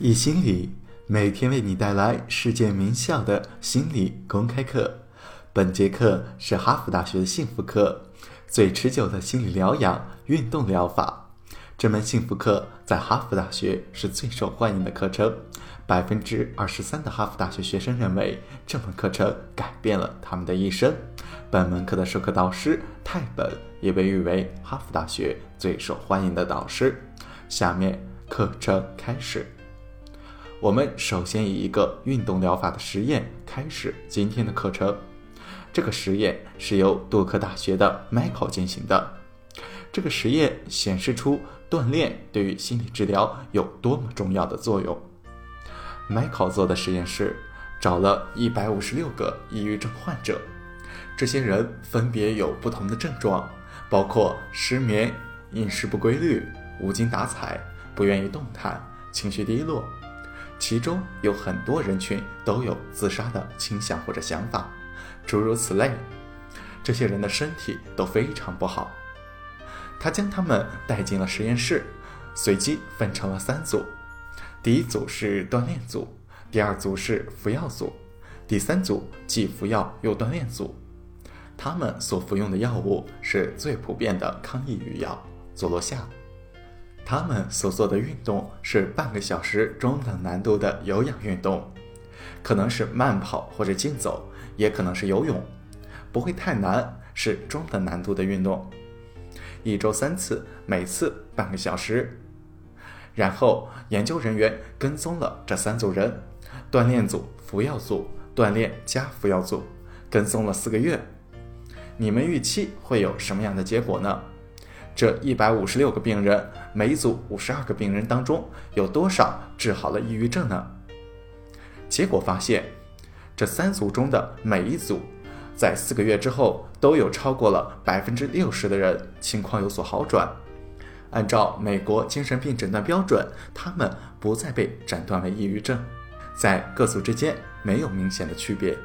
易心理每天为你带来世界名校的心理公开课。本节课是哈佛大学的幸福课，最持久的心理疗养运动疗法。这门幸福课在哈佛大学是最受欢迎的课程，百分之二十三的哈佛大学学生认为这门课程改变了他们的一生。本门课的授课导师泰本也被誉为哈佛大学最受欢迎的导师。下面课程开始。我们首先以一个运动疗法的实验开始今天的课程。这个实验是由杜克大学的 Michael 进行的。这个实验显示出锻炼对于心理治疗有多么重要的作用。Michael 做的实验是找了一百五十六个抑郁症患者，这些人分别有不同的症状，包括失眠、饮食不规律、无精打采、不愿意动弹、情绪低落。其中有很多人群都有自杀的倾向或者想法，诸如此类。这些人的身体都非常不好。他将他们带进了实验室，随机分成了三组：第一组是锻炼组，第二组是服药组，第三组既服药又锻炼组。他们所服用的药物是最普遍的抗抑郁药佐罗夏。他们所做的运动是半个小时中等难度的有氧运动，可能是慢跑或者竞走，也可能是游泳，不会太难，是中等难度的运动。一周三次，每次半个小时。然后研究人员跟踪了这三组人：锻炼组、服药组、锻炼加服药组，跟踪了四个月。你们预期会有什么样的结果呢？这一百五十六个病人，每组五十二个病人当中，有多少治好了抑郁症呢？结果发现，这三组中的每一组，在四个月之后，都有超过了百分之六十的人情况有所好转。按照美国精神病诊断标准，他们不再被诊断为抑郁症。在各组之间没有明显的区别，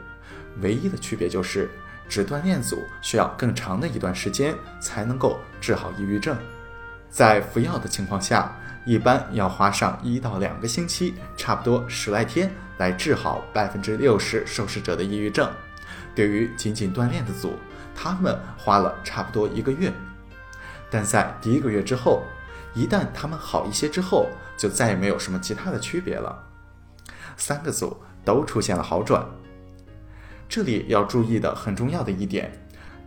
唯一的区别就是。只锻炼组需要更长的一段时间才能够治好抑郁症，在服药的情况下，一般要花上一到两个星期，差不多十来天来治好百分之六十受试者的抑郁症。对于仅仅锻炼的组，他们花了差不多一个月。但在第一个月之后，一旦他们好一些之后，就再也没有什么其他的区别了。三个组都出现了好转。这里要注意的很重要的一点，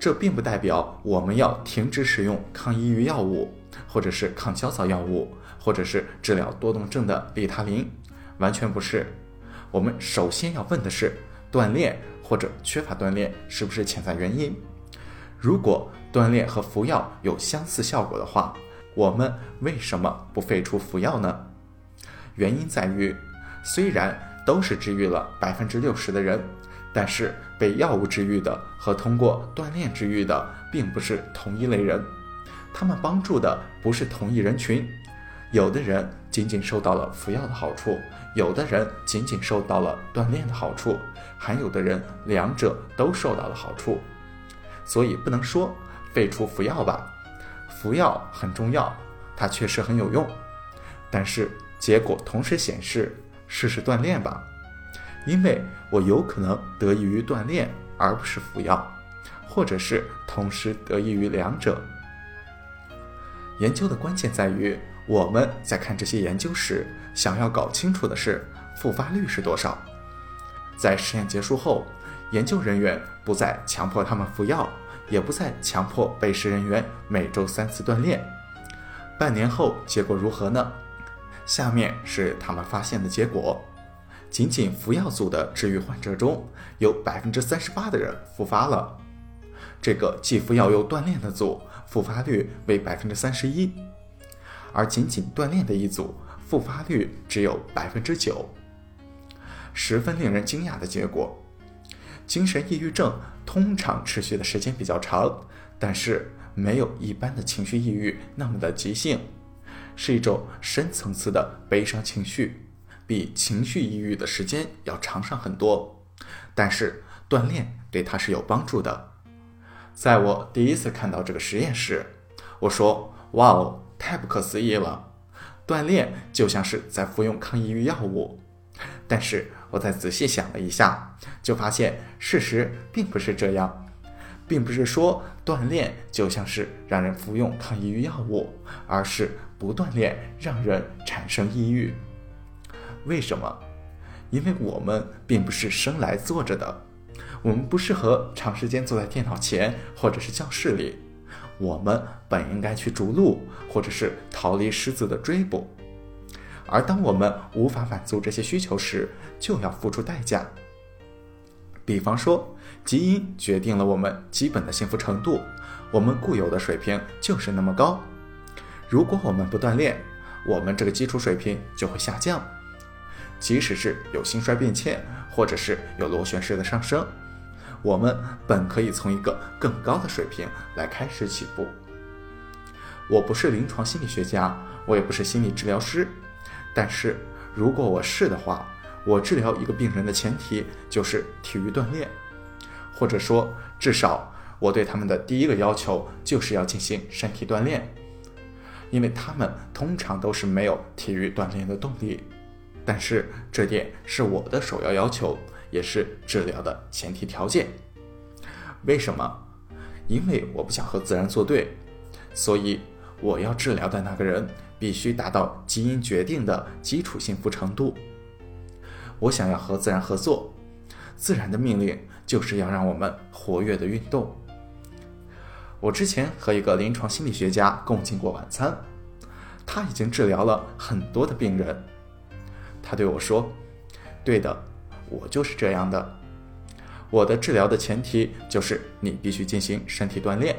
这并不代表我们要停止使用抗抑郁药物，或者是抗焦躁药物，或者是治疗多动症的利他林，完全不是。我们首先要问的是，锻炼或者缺乏锻炼是不是潜在原因？如果锻炼和服药有相似效果的话，我们为什么不废除服药呢？原因在于，虽然都是治愈了百分之六十的人。但是被药物治愈的和通过锻炼治愈的并不是同一类人，他们帮助的不是同一人群。有的人仅仅受到了服药的好处，有的人仅仅受到了锻炼的好处，还有的人两者都受到了好处。所以不能说废除服药吧，服药很重要，它确实很有用。但是结果同时显示，试试锻炼吧。因为我有可能得益于锻炼，而不是服药，或者是同时得益于两者。研究的关键在于，我们在看这些研究时，想要搞清楚的是复发率是多少。在实验结束后，研究人员不再强迫他们服药，也不再强迫被试人员每周三次锻炼。半年后，结果如何呢？下面是他们发现的结果。仅仅服药组的治愈患者中有百分之三十八的人复发了，这个既服药又锻炼的组复发率为百分之三十一，而仅仅锻炼的一组复发率只有百分之九，十分令人惊讶的结果。精神抑郁症通常持续的时间比较长，但是没有一般的情绪抑郁那么的急性，是一种深层次的悲伤情绪。比情绪抑郁的时间要长上很多，但是锻炼对他是有帮助的。在我第一次看到这个实验时，我说：“哇哦，太不可思议了！锻炼就像是在服用抗抑郁药物。但是我再仔细想了一下，就发现事实并不是这样，并不是说锻炼就像是让人服用抗抑郁药物，而是不锻炼让人产生抑郁。为什么？因为我们并不是生来坐着的，我们不适合长时间坐在电脑前或者是教室里，我们本应该去逐鹿，或者是逃离狮子的追捕。而当我们无法满足这些需求时，就要付出代价。比方说，基因决定了我们基本的幸福程度，我们固有的水平就是那么高。如果我们不锻炼，我们这个基础水平就会下降。即使是有心衰变欠，或者是有螺旋式的上升，我们本可以从一个更高的水平来开始起步。我不是临床心理学家，我也不是心理治疗师。但是，如果我是的话，我治疗一个病人的前提就是体育锻炼，或者说，至少我对他们的第一个要求就是要进行身体锻炼，因为他们通常都是没有体育锻炼的动力。但是这点是我的首要要求，也是治疗的前提条件。为什么？因为我不想和自然作对，所以我要治疗的那个人。必须达到基因决定的基础幸福程度。我想要和自然合作，自然的命令就是要让我们活跃的运动。我之前和一个临床心理学家共进过晚餐，他已经治疗了很多的病人。他对我说：“对的，我就是这样的。我的治疗的前提就是你必须进行身体锻炼。”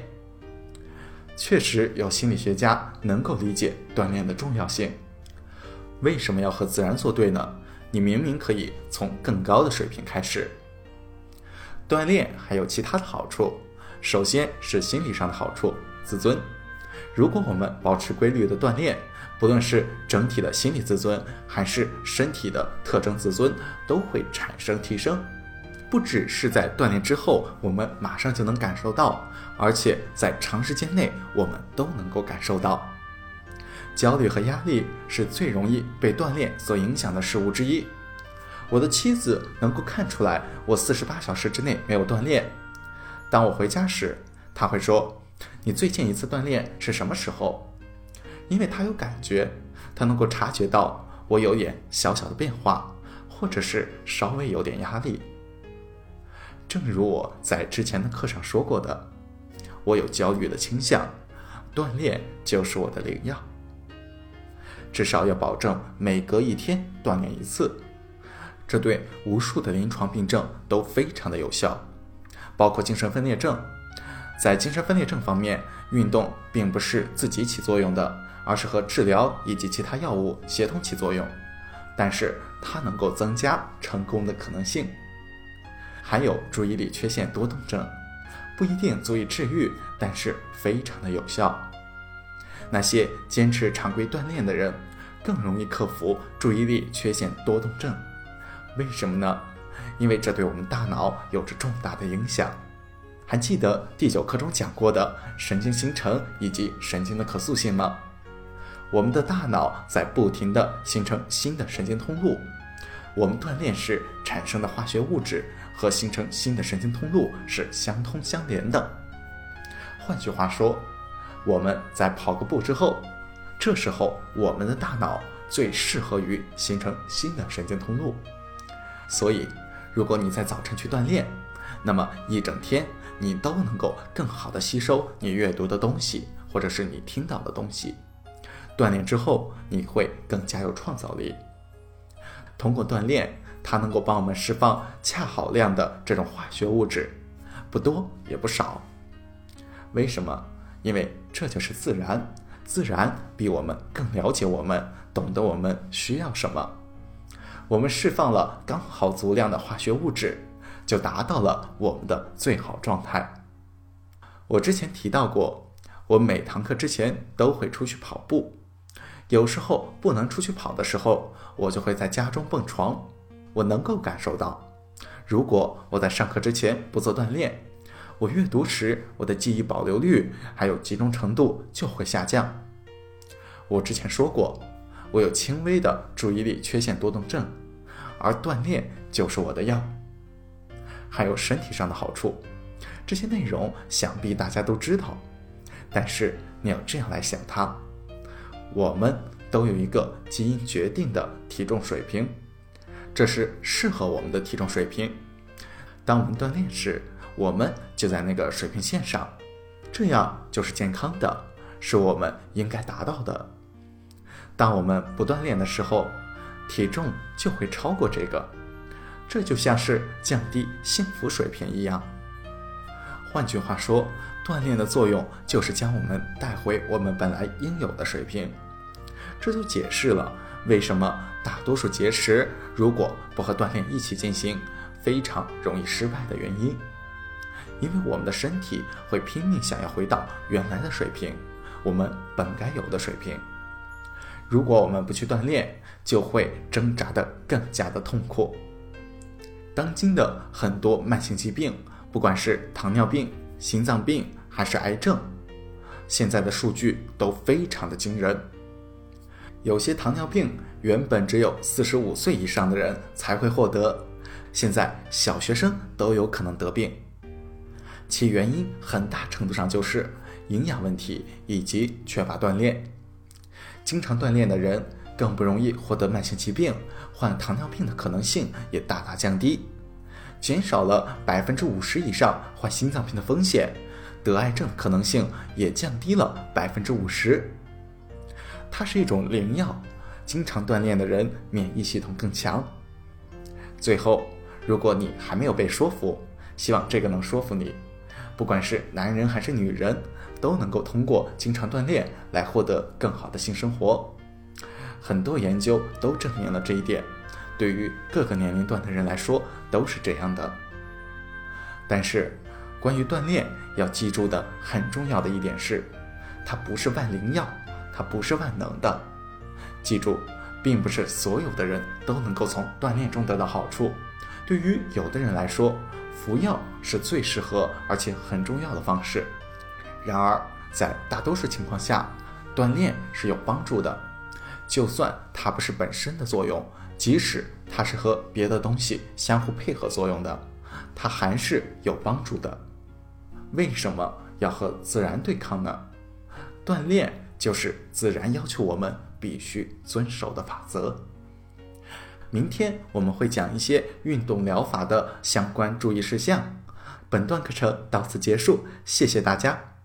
确实有心理学家能够理解锻炼的重要性。为什么要和自然作对呢？你明明可以从更高的水平开始。锻炼还有其他的好处，首先是心理上的好处，自尊。如果我们保持规律的锻炼，不论是整体的心理自尊，还是身体的特征自尊，都会产生提升。不只是在锻炼之后，我们马上就能感受到，而且在长时间内，我们都能够感受到。焦虑和压力是最容易被锻炼所影响的事物之一。我的妻子能够看出来，我四十八小时之内没有锻炼。当我回家时，她会说：“你最近一次锻炼是什么时候？”因为他有感觉，他能够察觉到我有点小小的变化，或者是稍微有点压力。正如我在之前的课上说过的，我有焦虑的倾向，锻炼就是我的灵药。至少要保证每隔一天锻炼一次，这对无数的临床病症都非常的有效，包括精神分裂症。在精神分裂症方面，运动并不是自己起作用的，而是和治疗以及其他药物协同起作用，但是它能够增加成功的可能性。还有注意力缺陷多动症，不一定足以治愈，但是非常的有效。那些坚持常规锻炼的人，更容易克服注意力缺陷多动症。为什么呢？因为这对我们大脑有着重大的影响。还记得第九课中讲过的神经形成以及神经的可塑性吗？我们的大脑在不停地形成新的神经通路，我们锻炼时产生的化学物质。和形成新的神经通路是相通相连的。换句话说，我们在跑个步之后，这时候我们的大脑最适合于形成新的神经通路。所以，如果你在早晨去锻炼，那么一整天你都能够更好的吸收你阅读的东西，或者是你听到的东西。锻炼之后，你会更加有创造力。通过锻炼。它能够帮我们释放恰好量的这种化学物质，不多也不少。为什么？因为这就是自然，自然比我们更了解我们，懂得我们需要什么。我们释放了刚好足量的化学物质，就达到了我们的最好状态。我之前提到过，我每堂课之前都会出去跑步，有时候不能出去跑的时候，我就会在家中蹦床。我能够感受到，如果我在上课之前不做锻炼，我阅读时我的记忆保留率还有集中程度就会下降。我之前说过，我有轻微的注意力缺陷多动症，而锻炼就是我的药。还有身体上的好处，这些内容想必大家都知道。但是你要这样来想它：我们都有一个基因决定的体重水平，这是适合我们的体重水平。当我们锻炼时，我们就在那个水平线上，这样就是健康的，是我们应该达到的。当我们不锻炼的时候，体重就会超过这个，这就像是降低幸福水平一样。换句话说，锻炼的作用就是将我们带回我们本来应有的水平。这就解释了为什么大多数节食如果不和锻炼一起进行，非常容易失败的原因。因为我们的身体会拼命想要回到原来的水平，我们本该有的水平。如果我们不去锻炼，就会挣扎得更加的痛苦。当今的很多慢性疾病，不管是糖尿病、心脏病还是癌症，现在的数据都非常的惊人。有些糖尿病原本只有四十五岁以上的人才会获得，现在小学生都有可能得病。其原因很大程度上就是营养问题以及缺乏锻炼。经常锻炼的人更不容易获得慢性疾病，患糖尿病的可能性也大大降低，减少了百分之五十以上患心脏病的风险，得癌症可能性也降低了百分之五十。它是一种灵药，经常锻炼的人免疫系统更强。最后，如果你还没有被说服，希望这个能说服你。不管是男人还是女人，都能够通过经常锻炼来获得更好的性生活。很多研究都证明了这一点，对于各个年龄段的人来说都是这样的。但是，关于锻炼要记住的很重要的一点是，它不是万灵药，它不是万能的。记住，并不是所有的人都能够从锻炼中得到好处。对于有的人来说，服药是最适合而且很重要的方式。然而，在大多数情况下，锻炼是有帮助的。就算它不是本身的作用，即使它是和别的东西相互配合作用的，它还是有帮助的。为什么要和自然对抗呢？锻炼就是自然要求我们必须遵守的法则。明天我们会讲一些运动疗法的相关注意事项。本段课程到此结束，谢谢大家。